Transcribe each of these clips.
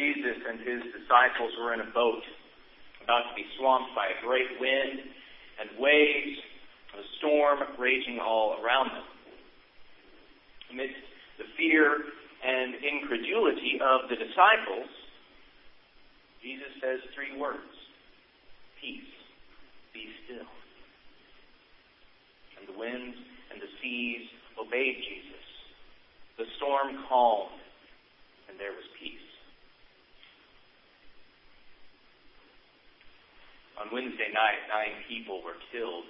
Jesus and his disciples were in a boat about to be swamped by a great wind and waves, a storm raging all around them. Amidst the fear and incredulity of the disciples, Jesus says three words Peace, be still. And the winds and the seas obeyed Jesus. The storm calmed, and there was peace. On Wednesday night, nine people were killed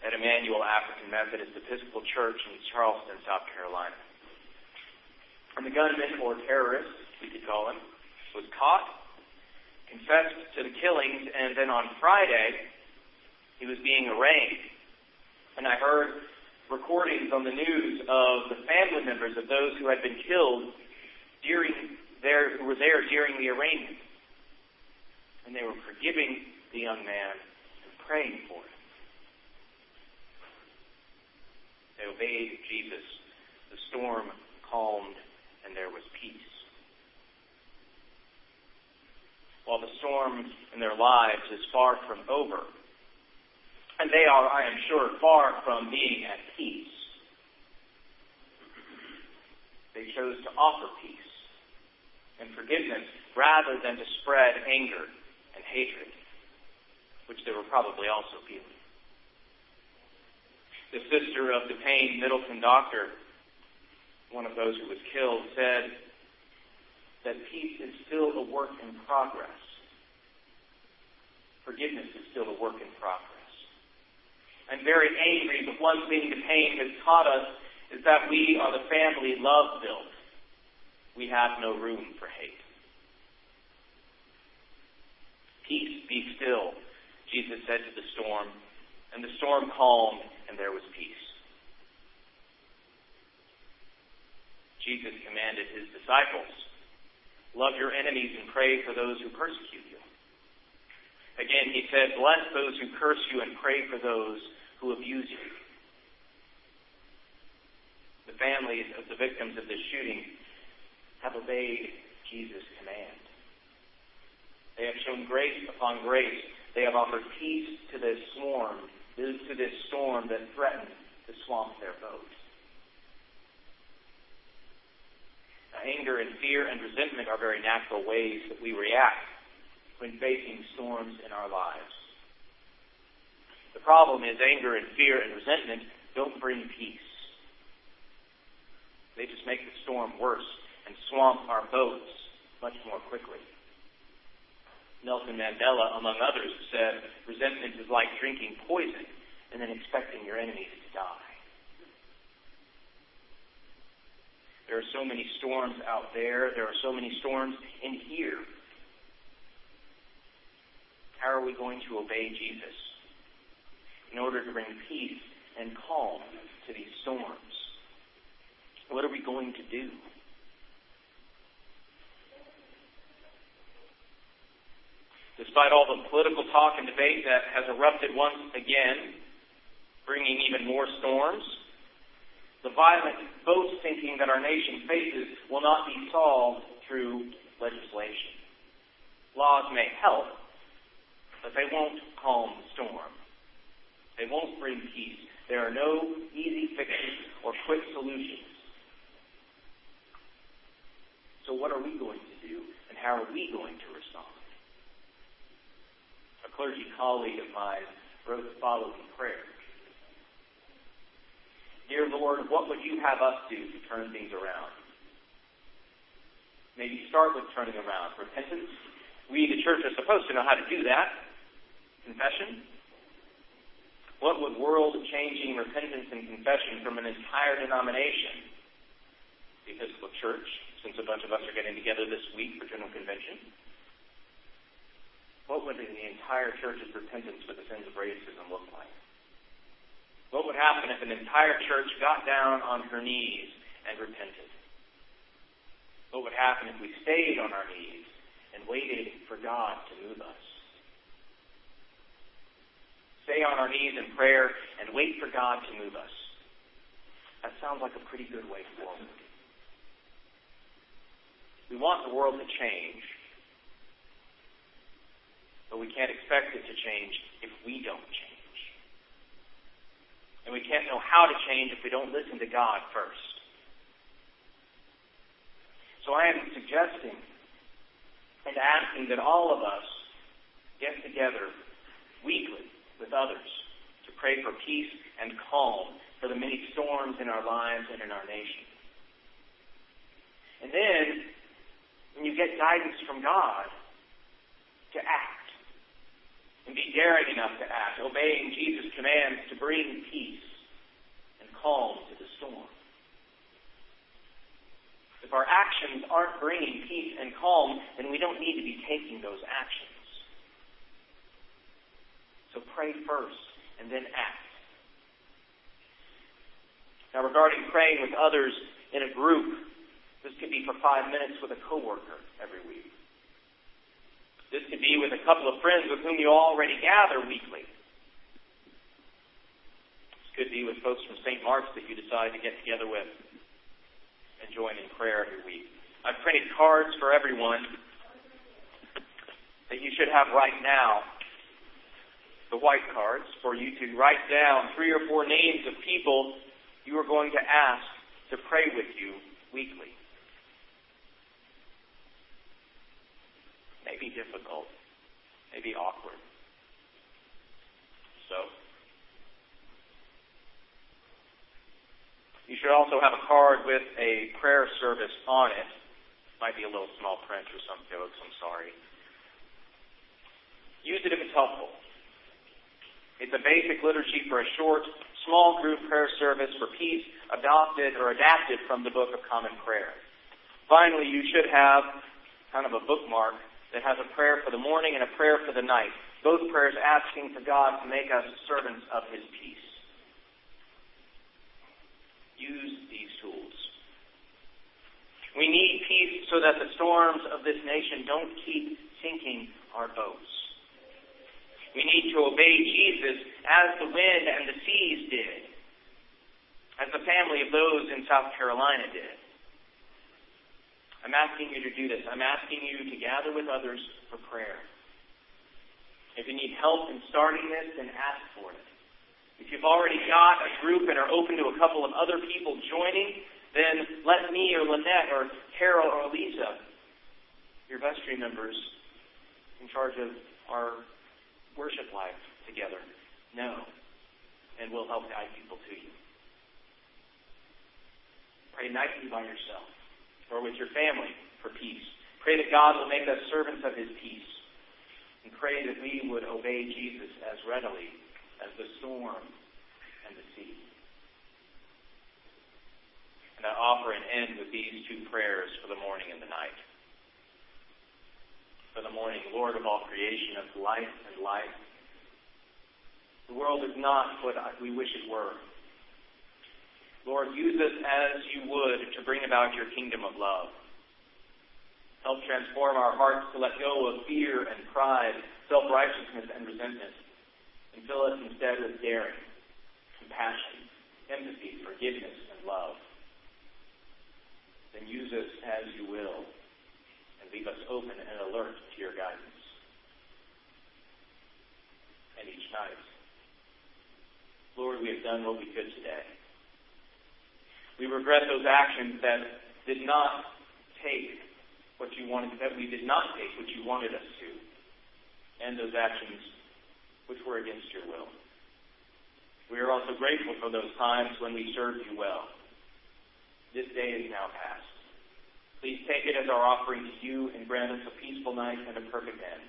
at Emanuel African Methodist Episcopal Church in Charleston, South Carolina. And the gunman, or terrorist, we could call him, was caught, confessed to the killings, and then on Friday, he was being arraigned. And I heard recordings on the news of the family members of those who had been killed during their, who were there during the arraignment and they were forgiving the young man and praying for him. They obeyed Jesus. The storm calmed and there was peace. While the storm in their lives is far from over, and they are, I am sure, far from being at peace, they chose to offer peace and forgiveness rather than to spread anger hatred, which they were probably also feeling. The sister of DePayne Middleton-Doctor, one of those who was killed, said that peace is still a work in progress. Forgiveness is still a work in progress. I'm very angry, but one thing the Payne has taught us is that we are the family love built. We have no room for hate. Peace, be still, Jesus said to the storm, and the storm calmed, and there was peace. Jesus commanded his disciples, love your enemies and pray for those who persecute you. Again, he said, bless those who curse you and pray for those who abuse you. The families of the victims of this shooting have obeyed Jesus' command. They have shown grace upon grace. They have offered peace to this storm, to this storm that threatened to swamp their boat. Now, anger and fear and resentment are very natural ways that we react when facing storms in our lives. The problem is anger and fear and resentment don't bring peace. They just make the storm worse and swamp our boats much more quickly. Nelson Mandela, among others, said resentment is like drinking poison and then expecting your enemies to die. There are so many storms out there. There are so many storms in here. How are we going to obey Jesus in order to bring peace and calm to these storms? What are we going to do? Despite all the political talk and debate that has erupted once again, bringing even more storms, the violent boat sinking that our nation faces will not be solved through legislation. Laws may help, but they won't calm the storm. They won't bring peace. There are no easy fixes or quick solutions. So what are we going to do, and how are we going to respond? Clergy colleague of mine wrote the following prayer. Dear Lord, what would you have us do to turn things around? Maybe start with turning around. Repentance. We, the church, are supposed to know how to do that. Confession. What would world changing repentance and confession from an entire denomination, the Episcopal Church, since a bunch of us are getting together this week for General Convention, what would the entire church's repentance for the sins of racism look like? What would happen if an entire church got down on her knees and repented? What would happen if we stayed on our knees and waited for God to move us? Stay on our knees in prayer and wait for God to move us. That sounds like a pretty good way forward. We want the world to change, but we can't expect it to change if we don't change. And we can't know how to change if we don't listen to God first. So I am suggesting and asking that all of us get together weekly with others to pray for peace and calm for the many storms in our lives and in our nation. And then, when you get guidance from God, to act. And be daring enough to act, obeying Jesus' commands to bring peace and calm to the storm. If our actions aren't bringing peace and calm, then we don't need to be taking those actions. So pray first and then act. Now, regarding praying with others in a group, this could be for five minutes with a coworker every week. This could be with a couple of friends with whom you already gather weekly. This could be with folks from St. Mark's that you decide to get together with and join in prayer every week. I've printed cards for everyone that you should have right now. The white cards for you to write down three or four names of people you are going to ask to pray with you weekly. Maybe difficult, maybe awkward. So, You should also have a card with a prayer service on it. Might be a little small print or some jokes, I'm sorry. Use it if it's helpful. It's a basic liturgy for a short, small group prayer service for peace, adopted or adapted from the Book of Common Prayer. Finally, you should have kind of a bookmark that has a prayer for the morning and a prayer for the night. Both prayers asking for God to make us servants of His peace use these tools. We need peace so that the storms of this nation don't keep sinking our boats. We need to obey Jesus as the wind and the seas did, as the family of those in South Carolina did. I'm asking you to do this. I'm asking you to gather with others for prayer. If you need help in starting this, then ask for it. If you've already got a group and are open to a couple of other people joining, then let me or Lynette or Carol or Lisa, your vestry members in charge of our worship life together, know, and we'll help guide people to you. Pray nightly by yourself or with your family for peace. Pray that God will make us servants of his peace. And pray that we would obey Jesus as readily as the storm and the sea. And I offer and end with these two prayers for the morning and the night. For the morning, Lord of all creation, of life and life. The world is not what we wish it were. Lord, use us as you would to bring about your kingdom of love. Help transform our hearts to let go of fear and pride, self righteousness and resentment and fill us instead with daring, compassion, empathy, forgiveness, and love. Then use us as you will and leave us open and alert to your guidance. And each night, Lord, we have done what we could today. We regret those actions that did not take what you wanted, that we did not take what you wanted us to, and those actions which were against your will. We are also grateful for those times when we served you well. This day is now past. Please take it as our offering to you and grant us a peaceful night and a perfect end,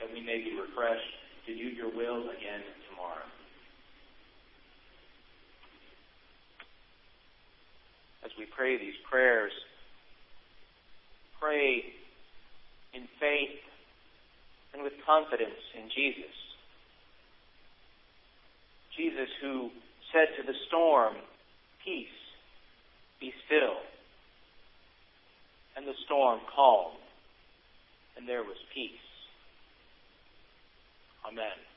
that we may be refreshed to do your will again tomorrow. As we pray these prayers, pray in faith and with confidence in Jesus. Jesus, who said to the storm, Peace, be still. And the storm calmed, and there was peace. Amen.